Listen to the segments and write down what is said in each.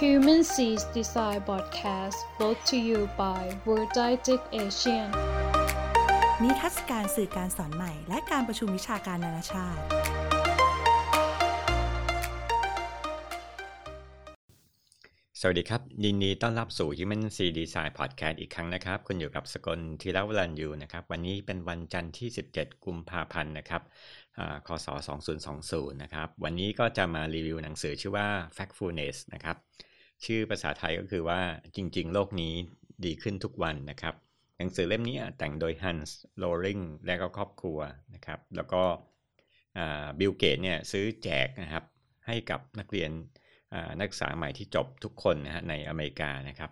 Human Seas Design Podcast brought to you by World Didactic Asian นิทรรศการสื่อการสอนใหม่ และการประชุมวิชาการนานาชาติ สวัสดีครับ ยินดีต้อนรับสู่ Human C Design Podcast อีกครั้งนะครับ คุณอยู่กับสกลทีละวรันยูนะครับ วันนี้เป็นวันจันทร์ที่ 17 กุมภาพันธ์นะครับคศ2020 นะครับ วันนี้ก็จะมารีวิวหนังสือชื่อว่า Factfulness นะครับ ชื่อภาษาไทยก็คือว่าจริง ๆ โลกนี้ดีขึ้นทุกวันนะครับ หนังสือเล่มนี้แต่งโดย Hans Loring และก็ครอบครัวนะครับ แล้วก็บิลเกตเนี่ยซื้อแจกนะครับให้กับนักเรียนนักศึกษาใหม่ที่จบทุกคนนะฮะในอเมริกานะครับ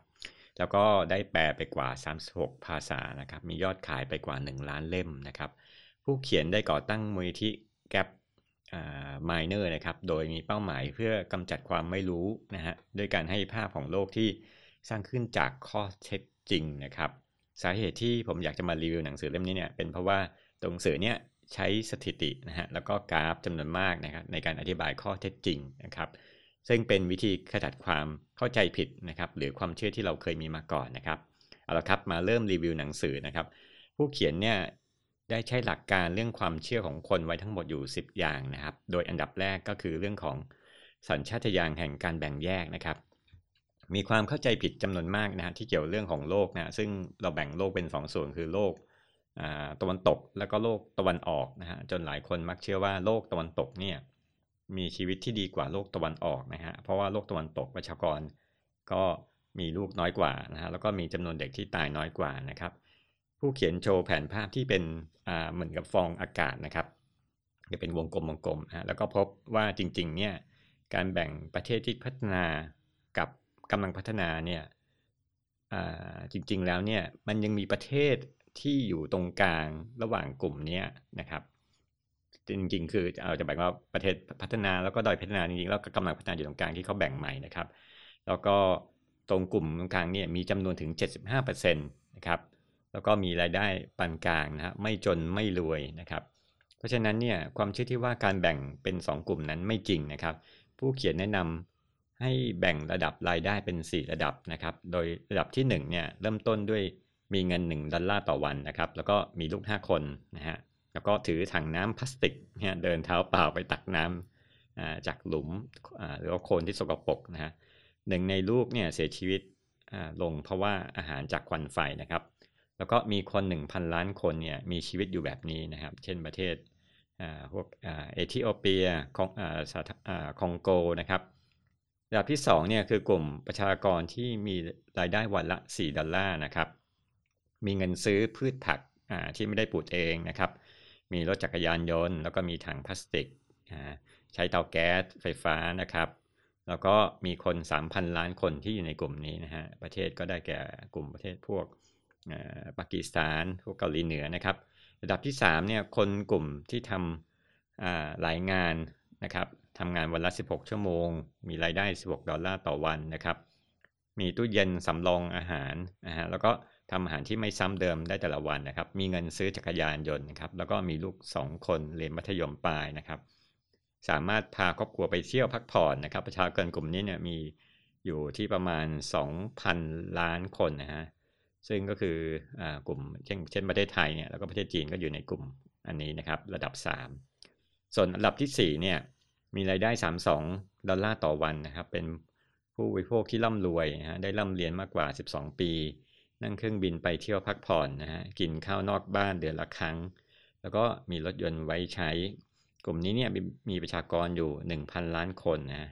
แล้วก็ได้แปลไปกว่า 36 ภาษานะครับ มียอดขายไปกว่า 1 ล้านเล่มนะครับ ผู้เขียนได้ก่อตั้งมูลนิธิแก มายเนอร์นะครับ โดยมีเป้าหมายเพื่อกำจัดความไม่รู้นะฮะด้วยการให้ภาพของโลกที่สร้างขึ้นจากข้อเท็จจริงนะครับ สาเหตุที่ผมอยากจะมารีวิวหนังสือเล่มนี้เนี่ยเป็นเพราะว่าตรงสือเนี่ยใช้สถิตินะฮะแล้วก็กราฟจำนวนมากนะครับในการอธิบายข้อเท็จจริงนะครับซึ่งเป็นวิธีขจัดความเข้าใจผิดนะครับ หรือความเชื่อที่เราเคยมีมาก่อนนะครับเอาละครับมาเริ่มรีวิวหนังสือนะครับ ผู้เขียนเนี่ย ได้ใช้หลักการเรื่องความเชื่อของคนไว้ทั้งหมดอยู่ 10 อย่างนะครับ โดยอันดับแรกก็คือเรื่องของสัญชาตญาณแห่งการแบ่งแยกนะครับ มีความเข้าใจผิดจำนวนมากนะฮะที่เกี่ยวเรื่องของโลกนะซึ่งเราแบ่งโลกเป็น 2 ส่วนคือโลกตะวันตกแล้วก็โลกตะวันออกนะฮะจนหลายคนมักเชื่อว่าโลกตะวันตกเนี่ยมีชีวิตที่ดีกว่าโลกตะวันออกนะฮะเพราะว่าโลกตะวันตกประชากรก็มีลูกน้อยกว่านะฮะแล้วก็มีจำนวนเด็กที่ตายน้อยกว่านะครับ ผู้เขียนโชว์แผนภาพที่เป็นเหมือนกับฟองอากาศนะครับจะเป็นวงกลมวงกลมนะแล้วก็พบว่าจริงๆเนี่ยการแบ่งประเทศที่พัฒนากับกำลังพัฒนาเนี่ยจริงๆแล้วเนี่ยมันยังมีประเทศที่อยู่ตรงกลางระหว่างกลุ่มนี้นะครับ จริงๆ คือเราจะแบ่งว่าประเทศพัฒนาแล้วก็ดอยพัฒนาจริงๆแล้วก็กำลังพัฒนาอยู่ตรงกลางที่เขาแบ่งใหม่นะครับ แล้วก็ตรงกลุ่มตรงกลางเนี่ยมีจำนวนถึง 75%นะครับ แล้วก็มีรายได้ปานกลางนะไม่จนไม่รวยนะครับ เพราะฉะนั้นเนี่ยความเชื่อที่ว่าการแบ่งเป็น 2 กลุ่มนั้นไม่จริงนะครับ ผู้เขียนแนะนำให้แบ่งระดับรายได้เป็น 4 ระดับนะครับ โดยระดับที่1เนี่ยเริ่มต้นด้วยมีเงิน 1 ดอลลาร์ต่อวันนะครับ แล้วก็มีลูก 5 คนนะฮะ แล้วก็ถือถังน้ำพลาสติกเนี่ยเดินเท้าเปล่าไปตักน้ำจากหลุมหรือว่าโคลนที่สกปรกนะฮะหนึ่งในลูกเนี่ยเสียชีวิตลงเพราะว่าอาการจากควันไฟนะครับ แล้วก็มีคน1,000ล้านคนเนี่ยมีชีวิตอยู่แบบนี้นะครับ เช่นประเทศพวกเอธิโอเปียของคองโกนะครับระดับที่2เนี่ยคือกลุ่มประชากรที่มีรายได้วันละ 4 ดอลลาร์นะครับ มีเงินซื้อพืชผักที่ไม่ได้ปลูกเองนะครับ มีรถจักรยานยนต์ แล้วก็มีถังพลาสติก ใช้เตาแก๊สไฟฟ้านะครับ แล้วก็มีคน 3,000 ล้านคนที่อยู่ในกลุ่มนี้นะฮะ ประเทศก็ได้แก่กลุ่มประเทศพวก ปากีสถานพวกเกาหลีเหนือนะครับ ระดับที่3เนี่ยคนกลุ่มที่ทำหลายงานนะครับทำงานวันละ 16 ชั่วโมง มีรายได้ 16 ดอลลาร์ต่อวันนะครับ มีตู้เย็นสำรองอาหารนะฮะแล้วก็ทำอาหารที่ไม่ซ้ำเดิมได้แต่ละวันนะครับ มีเงินซื้อจักรยานยนต์นะครับ แล้วก็มีลูก 2 คนเรียนมัธยมปลายนะครับ สามารถพาครอบครัวไปเที่ยวพักผ่อนนะครับ ประชากรกลุ่มนี้เนี่ยมีอยู่ที่ประมาณ 2,000 ล้านคนนะฮะ ซึ่งก็คือกลุ่มเช่นเช่นประเทศไทยเนี่ยแล้วก็ประเทศจีนก็อยู่ในกลุ่มอันนี้นะครับ ระดับ 3 ส่วนอันดับที่4เนี่ยมีรายได้ 32 ดอลลาร์ต่อวันนะครับ เป็นผู้บริโภคที่ร่ำรวยนะฮะได้ร่ำเรียนมากกว่า 12 ปี นั่งเครื่องบินไปเที่ยวพักผ่อนนะฮะกินข้าวนอกบ้านเดือนละครั้ง แล้วก็มีรถยนต์ไว้ใช้ กลุ่มนี้เนี่ยมีประชากรอยู่ 1,000 ล้านคนนะ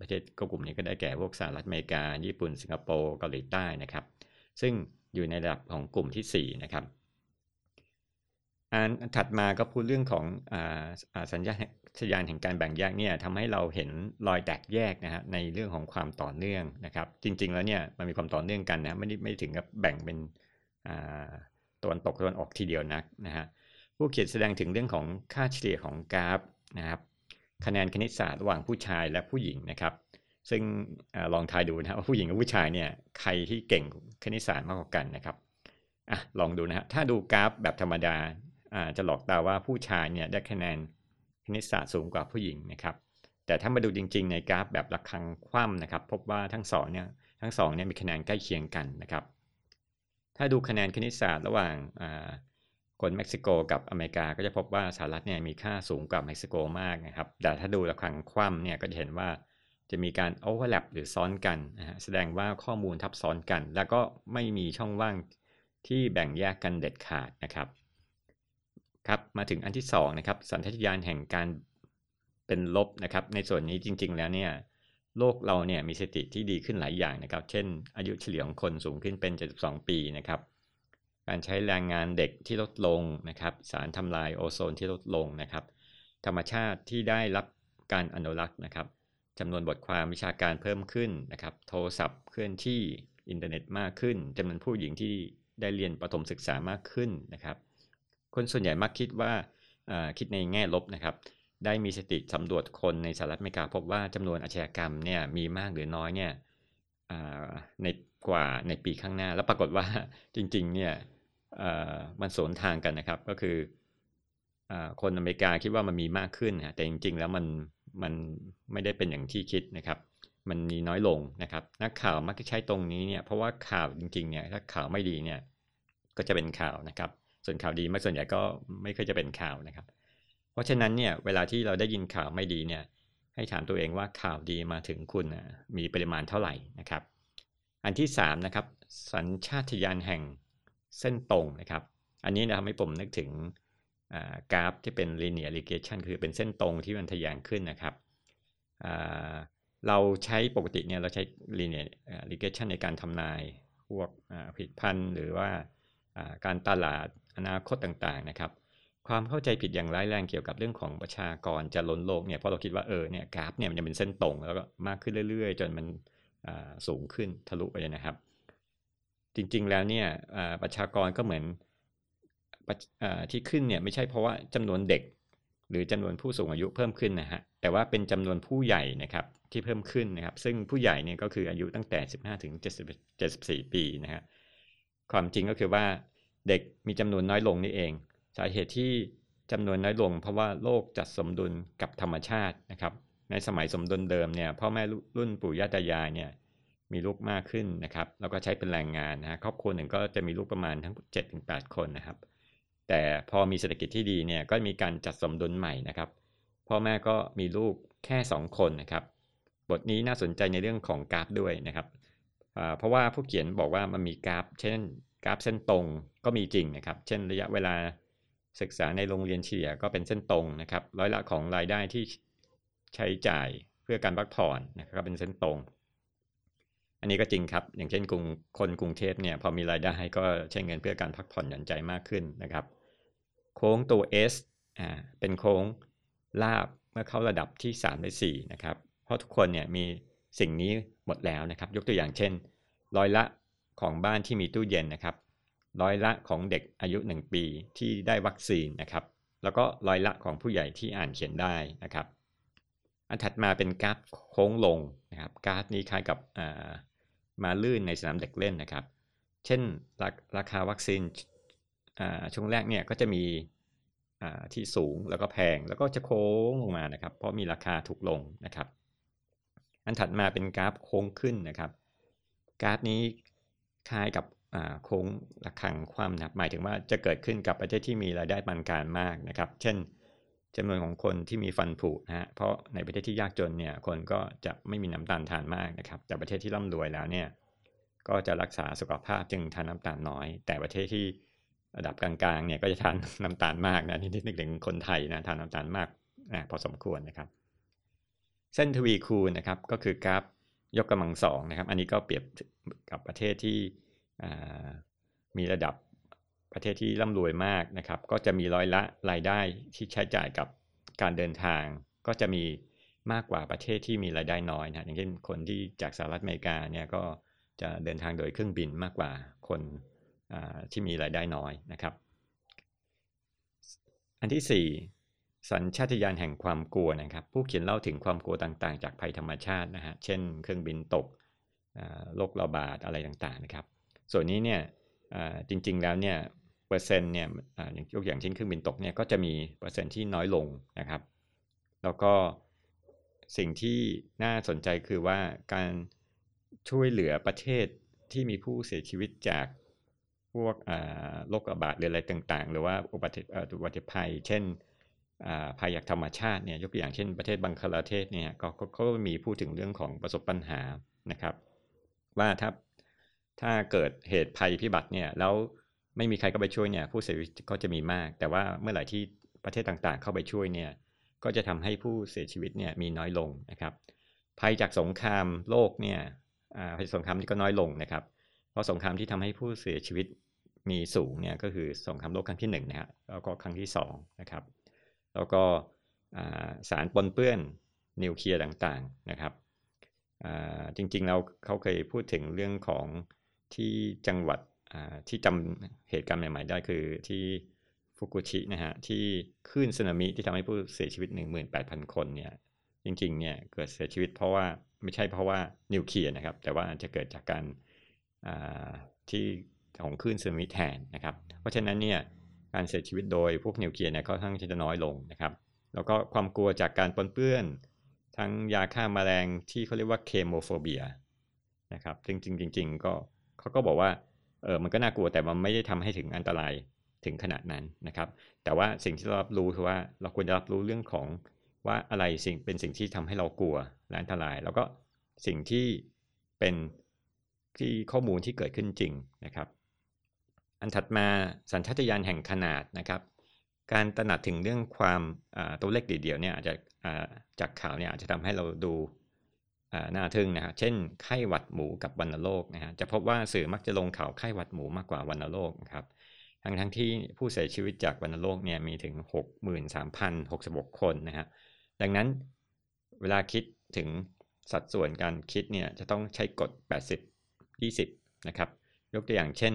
ประเทศก็กลุ่มนี้ก็ได้แก่พวกสหรัฐอเมริกา ญี่ปุ่นสิงคโปร์เกาหลีใต้นะครับ ซึ่ง อยู่ในระดับของกลุ่มที่ 4 นะครับอันถัดมาก็พูดเรื่องของอสัญญาชยานแห่งการแบ่งแยกเนี่ยทำให้เราเห็นรอยแตกแยกนะฮะในเรื่องของความต่อเนื่องนะครับ จริง ๆ แล้วเนี่ยมันมีความต่อเนื่องกันนะไม่ได้ไม่ถึงกับแบ่งเป็นตะวันตกตะวันออกทีเดียวนักนะฮะผู้เขียนแสดงถึงเรื่องของค่าเฉลี่ยของกราฟนะครับคะแนนคณิตศาสตร์ระหว่างผู้ชายและผู้หญิงนะครับ ซึ่งอลองทายดูนะว่าผู้หญิงกับผู้ชายเนี่ยใครที่เก่งคณิตศาสตร์มากกว่ากันนะครับอะลองดูนะฮะถ้าดูกราฟแบบธรรมดาจะหลอกตาว่าผู้ชายเนี่ยได้คะแนนคณิตศาสตร์สูงกว่าผู้หญิงนะครับ แต่ถ้ามาดูจริง ๆ ในกราฟแบบระคังคว่ำนะครับ พบว่าทั้งสองเนี่ยทั้งสองเนี่ยมีคะแนนใกล้เคียงกันนะครับ ถ้าดูคะแนนคณิตศาสตร์ระหว่างคนเม็กซิโกกับอเมริกาก็จะพบว่าสหรัฐเนี่ยมีค่าสูงกว่าเม็กซิโกมากนะครับ แต่ถ้าดูระคังคว่ำเนี่ยก็จะเห็นว่า จะมีการโอเวอร์แลปหรือซ้อนกันนะฮะแสดงว่าข้อมูลทับซ้อนกัน แล้วก็ไม่มีช่องว่างที่แบ่งแยกกันเด็ดขาดนะครับครับมาถึงอันที่2นะครับสัญชาตญาณแห่งการเป็นลบนะครับในส่วนนี้จริง ๆ แล้วเนี่ยโลกเราเนี่ยมีสติที่ดีขึ้นหลายอย่างนะครับ เช่น อายุเฉลี่ยของคนสูงขึ้นเป็น 72 ปีนะครับ การใช้แรงงานเด็กที่ลดลงนะครับ สารทำลายโอโซนที่ลดลงนะครับ ธรรมชาติที่ได้รับการอนุรักษ์นะครับ จำนวนบทความวิชาการเพิ่มขึ้นนะครับ โทรศัพท์เคลื่อนที่อินเทอร์เน็ตมากขึ้นจำนวนผู้หญิงที่ได้เรียนประถมศึกษามากขึ้นนะครับ คนส่วนใหญ่มักคิดว่าคิดในแง่ลบนะครับ ได้มีสติสำรวจคนในสหรัฐอเมริกาพบว่าจำนวนอาชญากรรมเนี่ยมีมากหรือน้อยเนี่ยในกว่าในปีข้างหน้า แล้วปรากฏว่าจริงๆเนี่ยมันสวนทางกันนะครับก็คือคนอเมริกาคิดว่ามันมีมากขึ้นนะแต่จริงๆ แล้วมัน มันไม่ได้เป็นอย่างที่คิดนะครับ มันมีน้อยลงนะครับ นักข่าวมักจะใช้ตรงนี้เนี่ยเพราะว่าข่าวจริงๆเนี่ยถ้าข่าวไม่ดีเนี่ยก็จะเป็นข่าวนะครับ ส่วนข่าวดีไม่ส่วนใหญ่ก็ไม่เคยจะเป็นข่าวนะครับ เพราะฉะนั้นเนี่ยเวลาที่เราได้ยินข่าวไม่ดีเนี่ยให้ถามตัวเองว่าข่าวดีมาถึงคุณมีปริมาณเท่าไหร่นะครับ อันที่3นะครับสัญชาตญาณแห่งเส้นตรงนะครับ อันนี้นะทำให้ผมนึกถึง กราฟที่เป็น linear regression คือเป็นเส้นตรงที่มันทะแยงขึ้นนะครับเราใช้ปกติเนี่ยเราใช้ linear regression ในการทำนายพวกผิดพันธ์หรือว่าการตลาดอนาคตต่างๆนะครับ ความเข้าใจผิดอย่างร้ายแรงเกี่ยวกับเรื่องของประชากรจะล้นโลกเนี่ยเพราะเราคิดว่าเออเนี่ยกราฟเนี่ยมันจะเป็นเส้นตรงแล้วก็มากขึ้นเรื่อยๆ จนมันสูงขึ้นทะลุไปนะครับ จริงๆแล้วเนี่ยประชากรก็เหมือน ที่ขึ้นเนี่ยไม่ใช่เพราะว่าจำนวนเด็ก หรือจำนวนผู้สูงอายุเพิ่มขึ้นนะฮะแต่ว่าเป็นจำนวนผู้ใหญ่นะครับที่เพิ่มขึ้นนะครับ ซึ่งผู้ใหญ่เนี่ยก็คืออายุตั้งแต่ 15ถึง74 ปีนะฮะความจริงก็คือว่าเด็กมีจำนวนน้อยลงนี่เอง สาเหตุที่จำนวนน้อยลง เพราะว่าโลกจัดสมดุลกับธรรมชาตินะครับ ในสมัยสมดุลเดิมเนี่ยพ่อแม่รุ่นปู่ย่าตายายเนี่ยมีลูกมากขึ้นนะครับแล้วก็ใช้เป็นแรงงานนะครอบครัวหนึ่งก็จะมีลูกประมาณทั้ง7-8 คนนะครับ แต่พอมีเศรษฐกิจที่ดีเนี่ยก็มีการจัดสมดุลใหม่นะครับ พ่อแม่ก็มีลูกแค่ 2 คนนะครับ บทนี้น่าสนใจในเรื่องของกราฟด้วยนะครับ เพราะว่าผู้เขียนบอกว่ามันมีกราฟ เช่นกราฟเส้นตรงก็มีจริงนะครับ เช่นระยะเวลาศึกษาในโรงเรียนเฉลี่ยก็เป็นเส้นตรงนะครับ ร้อยละของรายได้ที่ใช้จ่ายเพื่อการพักผ่อนนะครับเป็นเส้นตรง อันนี้ก็จริงครับ อย่างเช่นกรุงคนกรุงเทพเนี่ยพอมีรายได้ก็ใช้เงินเพื่อการพักผ่อนหย่อนใจมากขึ้นนะครับ โค้งตัว S อ่าเป็นโค้งลาบเมื่อเข้าระดับที่3หรือ4นะครับเพราะทุกคนเนี่ยมีสิ่งนี้หมดแล้วนะครับ ยกตัวอย่างเช่น ร้อยละของบ้านที่มีตู้เย็นนะครับ ร้อยละของเด็กอายุ 1 ปีที่ได้วัคซีนนะครับ แล้วก็ร้อยละของผู้ใหญ่ที่อ่านเขียนได้นะครับ อันถัดมาเป็นกราฟโค้งลงนะครับ กราฟนี้คล้ายกับมาลื่นในสนามเด็กเล่นนะครับ เช่นรราคาวัคซีน ช่วงแรกเนี่ยก็จะมีที่สูงแล้วก็แพงแล้วก็จะโค้งลงมานะครับ เพราะมีราคาถูกลงนะครับ อันถัดมาเป็นกราฟโค้งขึ้นนะครับ กราฟนี้คล้ายกับโค้งระฆังความนะหมายถึงว่าจะเกิดขึ้นกับประเทศที่มีรายได้ปานกลางมากนะครับ เช่นจำนวนของคนที่มีฟันผุนะฮะเพราะในประเทศที่ยากจนเนี่ยคนก็จะไม่มีน้ำตาลทานมากนะครับ แต่ประเทศที่ร่ำรวยแล้วเนี่ยก็จะรักษาสุขภาพจึงทานน้ำตาลน้อย แต่ประเทศที่ ระดับกลางๆเนี่ยก็จะทานน้ำตาลมากนะที่นึกถึงคนไทยนะทานน้ำตาลมากนะพอสมควรนะครับ เส้นทวีคูณนะครับก็คือกราฟยกกำลังสองนะครับ อันนี้ก็เปรียบกับประเทศที่มีระดับประเทศที่ร่ำรวยมากนะครับ ก็จะมีร้อยละรายได้ที่ใช้จ่ายกับการเดินทาง ก็จะมีมากกว่าประเทศที่มีรายได้น้อยนะอย่างเช่นคนที่จากสหรัฐอเมริกาเนี่ยก็จะเดินทางโดยเครื่องบินมากกว่าคน ที่มีรายได้น้อยนะครับ อันที่ 4 สัญชาตญาณแห่งความกลัวนะครับ ผู้เขียนเล่าถึงความกลัวต่างๆ จากภัยธรรมชาตินะฮะเช่น เครื่องบินตกโรคระบาดอะไรต่างๆนะครับ ส่วนนี้เนี่ยจริงๆแล้วเนี่ยเปอร์เซ็นต์เนี่ยยกอย่างเช่นเครื่องบินตกเนี่ยก็จะมีเปอร์เซ็นต์ที่น้อยลงนะครับ แล้วก็สิ่งที่น่าสนใจคือว่าการช่วยเหลือประเทศที่มีผู้เสียชีวิตจาก พวกโรคระบาดหรืออะไรต่างๆ หรือว่าอุบัติอุบัติภัย เช่นภัยจากธรรมชาติเนี่ยยกตัวอย่างเช่นประเทศบังคลาเทศเนี่ยก็ก็มีพูดถึงเรื่องของประสบปัญหานะครับ ว่าถ้าถ้าเกิดเหตุภัยพิบัติเนี่ยแล้วไม่มีใครก็ไปช่วยเนี่ยผู้เสียชีวิตก็จะมีมาก แต่ว่าเมื่อไหร่ที่ประเทศต่างๆ เข้าไปช่วยเนี่ยก็จะทำให้ผู้เสียชีวิตเนี่ยมีน้อยลงนะครับ ภัยจากสงครามโลกเนี่ยภัยสงครามนี่ก็น้อยลงนะครับ เพราะสงครามที่ทำให้ผู้เสียชีวิต มีสูงเนี่ยก็คือสงครามโลกครั้งที่1นนะครับแล้วก็ครั้งที่2นะครับแล้วก็สารปนเปื้อนนิวเคลียร์ต่างๆนะครับจริงๆเราเขาเคยพูดถึงเรื่องของที่จังหวัดที่จำเหตุการณ์ใหม่ ๆ ได้คือที่ฟุกุชินะฮะที่คลื่นสึนามิที่ทำให้ผู้เสียชีวิต 18,000 คนเนี่ยจริงๆเนี่ยเกิดเสียชีวิตเพราะว่าไม่ใช่เพราะว่านิวเคลียร์นะครับ แต่ว่าจะเกิดจากการที่ ของคลื่นสึนามิแทนนะครับ เพราะฉะนั้นเนี่ยการเสียชีวิตโดยพวกนิวเคลียร์เนี่ยก็ค่อนข้างจะน้อยลงนะครับ แล้วก็ความกลัวจากการปนเปื้อน ทั้งยาฆ่ามาแมลงที่เขาเรียกว่า chemophobia นะครับจริงจริงๆก็เขาก็บอกว่าเออมันก็น่ากลัวแต่มันไม่ได้ทำให้ถึงอันตรายถึงขนาดนั้นนะครับ แต่ว่าสิ่งที่เรารับรู้คือว่าเราควรจะรับรู้เรื่องของว่าอะไรสิ่งเป็นสิ่งที่ทำให้เรากลัวและอันตราย แล้วก็สิ่งที่เป็นที่ข้อมูลที่เกิดขึ้นจริงนะครับ อันถัดมาสัญชาตญาณแห่งขนาดนะครับ การตระหนักถึงเรื่องความตัวเลขเดียวเนี่ยอาจจะจากข่าวเนี่ยอาจจะทำให้เราดูน่าทึ่งนะครับเช่นไข้หวัดหมูกับวัณโรคนะฮะจะพบว่าสื่อมักจะลงข่าวไข้หวัดหมูมากกว่าวัณโรคนะครับทั้งทั้งที่ผู้เสียชีวิตจากวัณโรคเนี่ยมีถึง 63,066 คนนะฮะดังนั้นเวลาคิดถึงสัดส่วนการคิดเนี่ยจะต้องใช้กฎ 80 20 นะครับ ยกตัวอย่างเช่น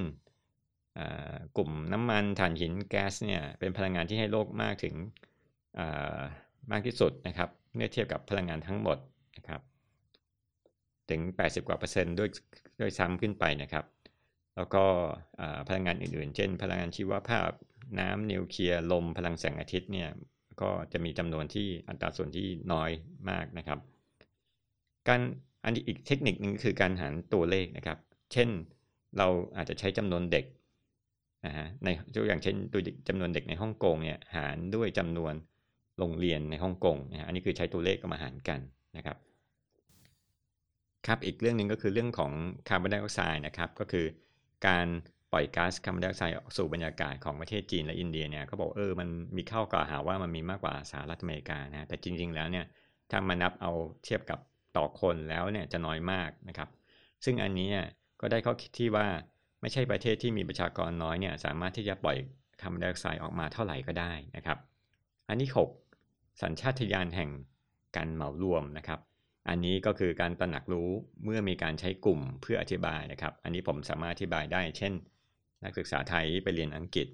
กลุ่มน้ำมันถ่านหินแก๊สเนี่ยเป็นพลังงานที่ให้โลกมากถึงมากที่สุดนะครับเมื่อเทียบกับพลังงานทั้งหมดนะครับถึง 80 กว่าเปอร์เซ็นต์ด้วยด้วยซ้ำขึ้นไปนะครับ แล้วก็พลังงานอื่นๆ เช่น พลังงานชีวภาพ น้ำนิวเคลียร์ลม พลังแสงอาทิตย์เนี่ยก็จะมีจำนวนที่อัตราส่วนที่น้อยมากนะครับ การอันอีกเทคนิคนึงคือการหารตัวเลขนะครับ เช่นเราอาจจะใช้จำนวนเด็ก นะฮะในตัวอย่างเช่นตัวจำนวนเด็กในฮ่องกงเนี่ยหารด้วยจำนวนโรงเรียนในฮ่องกงนะฮะอันนี้คือใช้ตัวเลขมาหารกันนะครับ ครับอีกเรื่องหนึ่งก็คือเรื่องของคาร์บอนไดออกไซด์นะครับ ก็คือการปล่อยก๊าซคาร์บอนไดออกไซด์ออกสู่บรรยากาศของประเทศจีนและอินเดียเนี่ยเขาบอกเออมันมีข้อกล่าวหาว่ามันมีมากกว่าสหรัฐอเมริกานะแต่จริง ๆ แล้วเนี่ยถ้ามานับเอาเทียบกับต่อคนแล้วเนี่ยจะน้อยมากนะครับ ซึ่งอันนี้ก็ได้ข้อคิดที่ว่า ไม่ใช่ประเทศที่มีประชากรน้อยเนี่ยสามารถที่จะปล่อยคาร์บอนไดออกไซด์ออกมาเท่าไหร่ก็ได้นะครับ อันที่ 6 สัญชาตญาณแห่งการเหมารวมนะครับ อันนี้ก็คือการตระหนักรู้เมื่อมีการใช้กลุ่มเพื่ออธิบายนะครับ อันนี้ผมสามารถอธิบายได้ เช่น นักศึกษาไทยไปเรียนอังกฤษ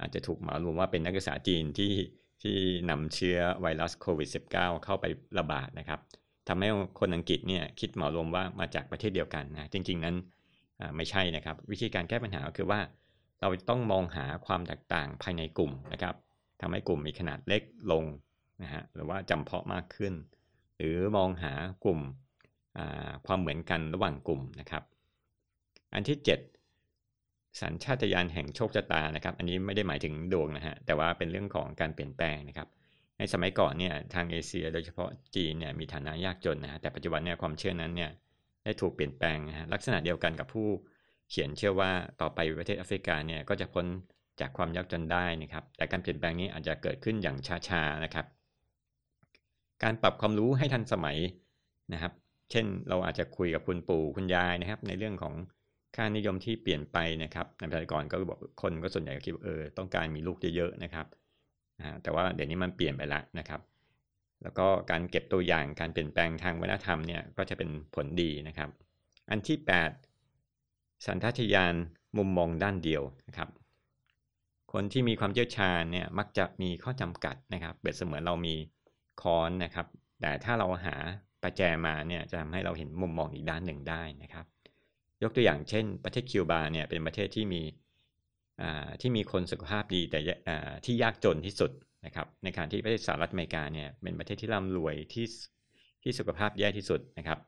อาจจะถูกเหมารวมว่าเป็นนักศึกษาจีนที่ที่นำเชื้อไวรัสโควิด -19 เข้าไประบาดนะครับทำให้คนอังกฤษเนี่ยคิดเหมารวมว่ามาจากประเทศเดียวกันนะจริง ๆ นั้น ไม่ใช่นะครับ วิธีการแก้ปัญหาก็คือว่า เราต้องมองหาความแตกต่างภายในกลุ่มนะครับทำให้กลุ่มมีขนาดเล็กลงนะฮะหรือว่าจำเพาะมากขึ้น หรือมองหากลุ่มความเหมือนกันระหว่างกลุ่มนะครับ อันที่ 7 สัญชาตญาณแห่งโชคชะตานะครับ อันนี้ไม่ได้หมายถึงดวงนะฮะแต่ว่าเป็นเรื่องของการเปลี่ยนแปลงนะครับ ในสมัยก่อนเนี่ยทางเอเชีย โดยเฉพาะจีนเนี่ยมีฐานะยากจนนะฮะแต่ปัจจุบันเนี่ยความเชื่อนั้นเนี่ย ได้ถูกเปลี่ยนแปลงนะฮะลักษณะเดียวกันกับผู้เขียนเชื่อว่าต่อไปประเทศแอฟริกาเนี่ยก็จะพ้นจากความยากจนได้นะครับ แต่การเปลี่ยนแปลงนี้อาจจะเกิดขึ้นอย่างช้าๆนะครับ การปรับความรู้ให้ทันสมัยนะครับ เช่นเราอาจจะคุยกับคุณปู่คุณยายนะครับ ในเรื่องของค่านิยมที่เปลี่ยนไปนะครับในสมัยก่อนก็บอกคนก็ส่วนใหญ่ก็คิดเออต้องการมีลูกเยอะๆนะครับแต่ว่าเดี๋ยวนี้มันเปลี่ยนไปแล้วนะครับ แล้วก็การเก็บตัวอย่างการเปลี่ยนแปลงทางวัฒนธรรมเนี่ยก็จะเป็นผลดีนะครับ อันที่ 8 สันทัตยานมุมมองด้านเดียวนะครับ คนที่มีความเชี่ยวชาญเนี่ยมักจะมีข้อจำกัดนะครับเบ็ดเสมือนเรามีค้อนนะครับ แต่ถ้าเราหาประแจมาเนี่ยจะทำให้เราเห็นมุมมองอีกด้านหนึ่งได้นะครับ ยกตัวอย่างเช่น ประเทศคิวบาเนี่ยเป็นประเทศที่มีที่มีคนสุขภาพดีแต่ที่ยากจนที่สุด นะครับในการที่ประเทศสหรัฐอเมริกาเนี่ยเป็นประเทศที่ร่ำรวยที่ที่สุขภาพแย่ที่สุดนะครับ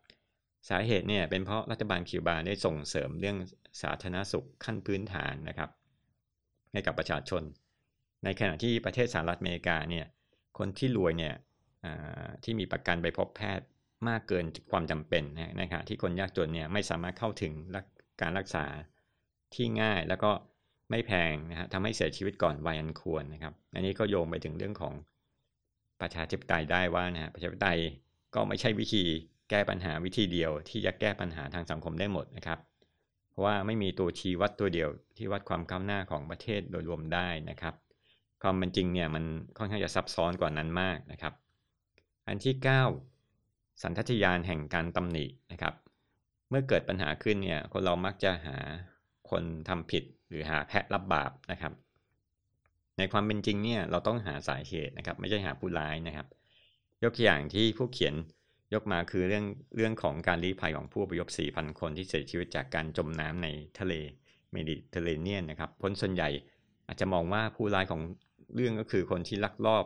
สาเหตุเนี่ยเป็นเพราะรัฐบาลคิวบาได้ส่งเสริมเรื่องสาธารณสุขขั้นพื้นฐานนะครับให้กับประชาชน ในขณะที่ประเทศสหรัฐอเมริกาเนี่ยคนที่รวยเนี่ยที่มีประกันไปพบแพทย์มากเกินความจำเป็นนะครับที่คนยากจนเนี่ยไม่สามารถเข้าถึงการรักษาที่ง่ายแล้วก็ ไม่แพงนะฮะทำให้เสียชีวิตก่อนวัยอันควรนะครับ อันนี้ก็โยงไปถึงเรื่องของประชาธิปไตยได้ว่านะฮะประชาธิปไตยก็ไม่ใช่วิธีแก้ปัญหาวิธีเดียว ที่จะแก้ปัญหาทางสังคมได้หมดนะครับ เพราะว่าไม่มีตัวชี้วัดตัวเดียวที่วัดความก้าวหน้าของประเทศโดยรวมได้นะครับ ความเป็นจริงเนี่ยมันค่อนข้างจะซับซ้อนกว่านั้นมากนะครับ อันที่ 9 สันทัตยานแห่งการตำหนินะครับ เมื่อเกิดปัญหาขึ้นเนี่ยคนเรามักจะหาคนทำผิด หรือหาแพะรับบาปนะครับ ในความเป็นจริงเนี่ยเราต้องหาสาเหตุนะครับ ไม่ใช่หาผู้ร้ายนะครับ ยกตัวอย่างที่ผู้เขียนยกมาคือเรื่องเรื่องของการลี้ภัยของผู้อพยพ4,000 คนที่เสียชีวิตจากการจมน้ำในทะเลเมดิเตอร์เรเนียนนะครับคนส่วนใหญ่อาจจะมองว่าผู้ร้ายของเรื่องก็คือคนที่ลักลอบ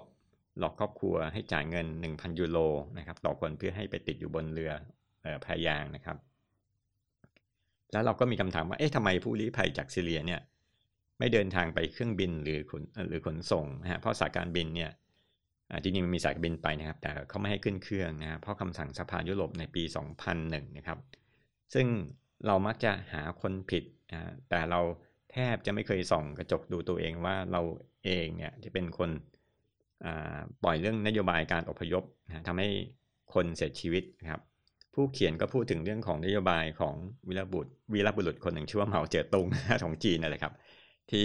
หลอกครอบครัวให้จ่ายเงิน 1,000 ยูโรนะครับต่อคนเพื่อให้ไปติดอยู่บนเรือพายางนะครับ แล้วเราก็มีคำถามว่า เอ๊ะทำไมผู้ลี้ภัยจากซีเรียเนี่ยไม่เดินทางไปเครื่องบินหรือขนหรือขนส่งนะฮะเพราะสายการบินเนี่ยจริงๆมันมีสายการบินไปนะครับ แต่เขาไม่ให้ขึ้นเครื่องนะเพราะคำสั่งสภายุโรปในปี 2001 นะครับ ซึ่งเรามักจะหาคนผิดนะแต่เราแทบจะไม่เคยส่องกระจกดูตัวเองว่าเราเองเนี่ยจะเป็นคนปล่อยเรื่องนโยบายการอพยพนะทำให้คนเสียชีวิตนะครับ ผู้เขียนก็พูดถึงเรื่องของนโยบายของวีรบุตรวีรบุรุษคนหนึ่งชื่อว่าเหมาเจ๋อตงของจีนนั่นแหละครับ ที่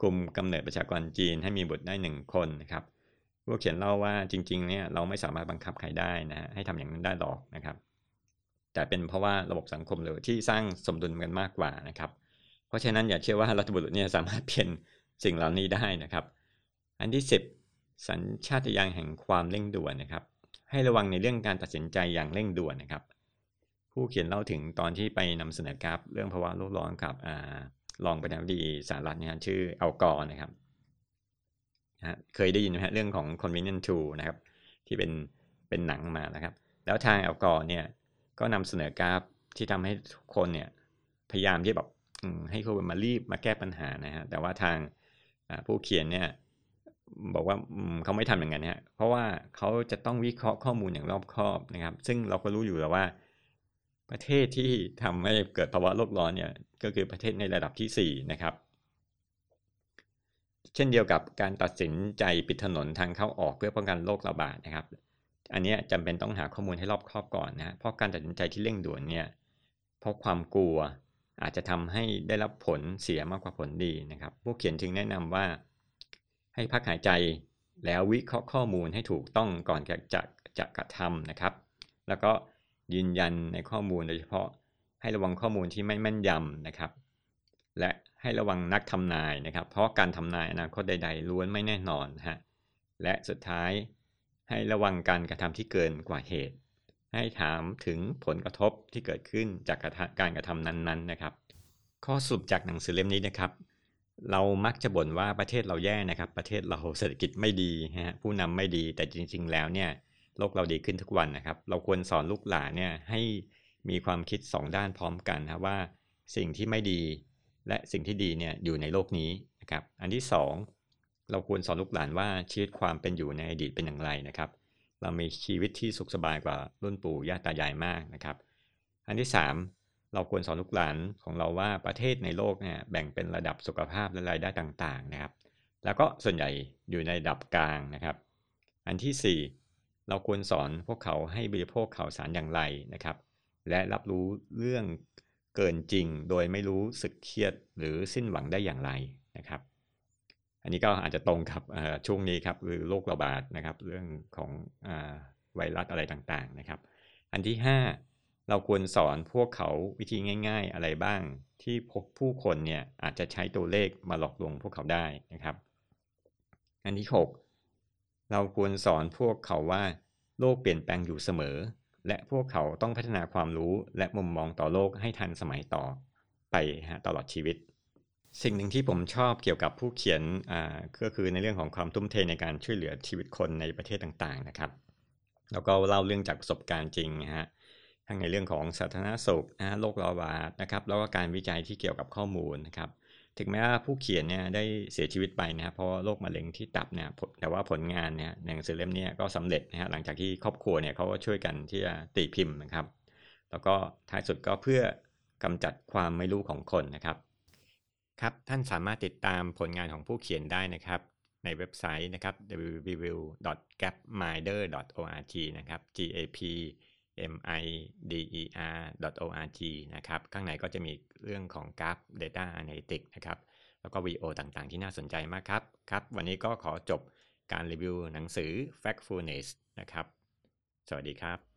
คุมกำเนิดประชากรจีนให้มีบุตรได้หนึ่งคนนะครับผู้เขียนเล่าว่าจริงๆเนี่ยเราไม่สามารถบังคับใครได้นะให้ทำอย่างนั้นได้หรอกนะครับ แต่เป็นเพราะว่าระบบสังคมเลยที่สร้างสมดุลกันมากกว่านะครับ เพราะฉะนั้นอย่าเชื่อว่ารัฐบุรุษเนี่ยสามารถเปลี่ยนสิ่งเหล่านี้ได้นะครับ อันที่ 10 สัญชาตญาณแห่งความเร่งด่วนนะครับ ให้ระวังในเรื่องการตัดสินใจอย่างเร่งด่วนนะครับ ผู้เขียนเล่าถึงตอนที่ไปนำเสนอกราฟเรื่องภาวะโลกร้อนกับรองประธานาธิบดีสหรัฐนี่ยชื่ออัลกอร์นะครับนะเคยได้ยินไหมฮะเรื่องของ convenient tool นะครับ ที่เป็นเป็นหนังมานะครับ แล้วทางอัลกอร์เนี่ยก็นำเสนอกราฟที่ทำให้ทุกคนเนี่ยพยายามที่แบบให้เขามารีบมาแก้ปัญหานะฮะแต่ว่าทางผู้เขียนเนี่ย บอกว่าเขาไม่ทำอย่างนั้นฮะเพราะว่าเขาจะต้องวิเคราะห์ข้อมูลอย่างรอบคอบนะครับ ซึ่งเราก็รู้อยู่แล้วว่า ประเทศที่ทำให้เกิดภาวะโลกร้อนเนี่ยก็คือประเทศในระดับที่4นะครับ เช่นเดียวกับการตัดสินใจปิดถนนทางเข้าออกเพื่อป้องกันโรคระบาดนะครับ อันนี้จำเป็นต้องหาข้อมูลให้รอบคอบก่อนนะเพราะการตัดสินใจที่เร่งด่วนเนี่ยเพราะความกลัวอาจจะทำให้ได้รับผลเสียมากกว่าผลดีนะครับ ผู้เขียนจึงแนะนำว่า ให้พักหายใจแล้ววิเคราะห์ข้อมูลให้ถูกต้องก่อนจะจะจะกระทำนะครับ แล้วก็ยืนยันในข้อมูลโดยเฉพาะให้ระวังข้อมูลที่ไม่แม่นยำนะครับ และให้ระวังนักทำนายนะครับ เพราะการทำนายอนาคตใด ๆ ล้วนไม่แน่นอนฮะและสุดท้ายให้ระวังการกระทำที่เกินกว่าเหตุ ให้ถามถึงผลกระทบที่เกิดขึ้นจากการกระทำนั้นๆนะครับ ข้อสรุปจากหนังสือเล่มนี้นะครับ เรามักจะบ่นว่าประเทศเราแย่นะครับ ประเทศเราเศรษฐกิจไม่ดีฮะผู้นำไม่ดีแต่จริง ๆ แล้วเนี่ยโลกเราดีขึ้นทุกวันนะครับ เราควรสอนลูกหลานเนี่ยให้มีความคิด 2 ด้านพร้อมกันนะว่าสิ่งที่ไม่ดีและสิ่งที่ดีเนี่ยอยู่ในโลกนี้นะครับ อันที่ 2 เราควรสอนลูกหลานว่าชีวิตความเป็นอยู่ในอดีตเป็นอย่างไรนะครับ เรามีชีวิตที่สุขสบายกว่ารุ่นปู่ย่าตายายมากนะครับ อันที่ 3 เราควรสอนลูกหลานของเราว่าประเทศในโลกเนี่ยแบ่งเป็นระดับสุขภาพและรายได้ต่างๆนะครับ แล้วก็ส่วนใหญ่อยู่ในระดับกลางนะครับ อันที่ 4 เราควรสอนพวกเขาให้บริโภคข่าวสารอย่างไรนะครับ และรับรู้เรื่องเกินจริงโดยไม่รู้สึกเครียดหรือสิ้นหวังได้อย่างไรนะครับ อันนี้ก็อาจจะตรงกับช่วงนี้ครับคือโรคระบาดนะครับ เรื่องของอไวรัสอะไรต่างๆนะครับ อันที่ 5 เราควรสอนพวกเขาวิธีง่าย ๆ อะไรบ้าง ที่ผู้คนเนี่ยอาจจะใช้ตัวเลขมาหลอกลวงพวกเขาได้นะครับ อันที่ 6 เราควรสอนพวกเขาว่าโลกเปลี่ยนแปลงอยู่เสมอ และพวกเขาต้องพัฒนาความรู้และมุมมองต่อโลกให้ทันสมัยต่อไปฮะตลอดชีวิต สิ่งหนึ่งที่ผมชอบเกี่ยวกับผู้เขียนอ่าก็คือในเรื่องของความทุ่มเทในการช่วยเหลือชีวิตคนในประเทศต่างๆนะครับ แล้วก็เล่าเรื่องจากประสบการณ์จริงนะฮะ ทั้งในเรื่องของสาธารณสุขนะโรคระบาดนะครับแล้วก็การวิจัยที่เกี่ยวกับข้อมูลนะครับถึงแม้ว่าผู้เขียนเนี่ยได้เสียชีวิตไปนะครับเพราะโรคมะเร็งที่ตับเนี่ยแต่ว่าผลงานเนี่ยหนังสือเล่มนี้ก็สำเร็จนะฮะหลังจากที่ครอบครัวเนี่ยเขาก็ช่วยกันที่จะตีพิมพ์นะครับ แล้วก็ท้ายสุดก็เพื่อกำจัดความไม่รู้ของคนนะครับครับท่านสามารถติดตามผลงานของผู้เขียนได้นะครับในเว็บไซต์นะครับ www.gapminder.org นะครับ G A P m i d e r org นะครับ ข้างในก็จะมีเรื่องของกราฟ Data Analytics นะครับ แล้วก็วีโอต่างๆ ที่น่าสนใจมากครับ ครับ วันนี้ก็ขอจบการรีวิวหนังสือ Factfulness นะครับ สวัสดีครับ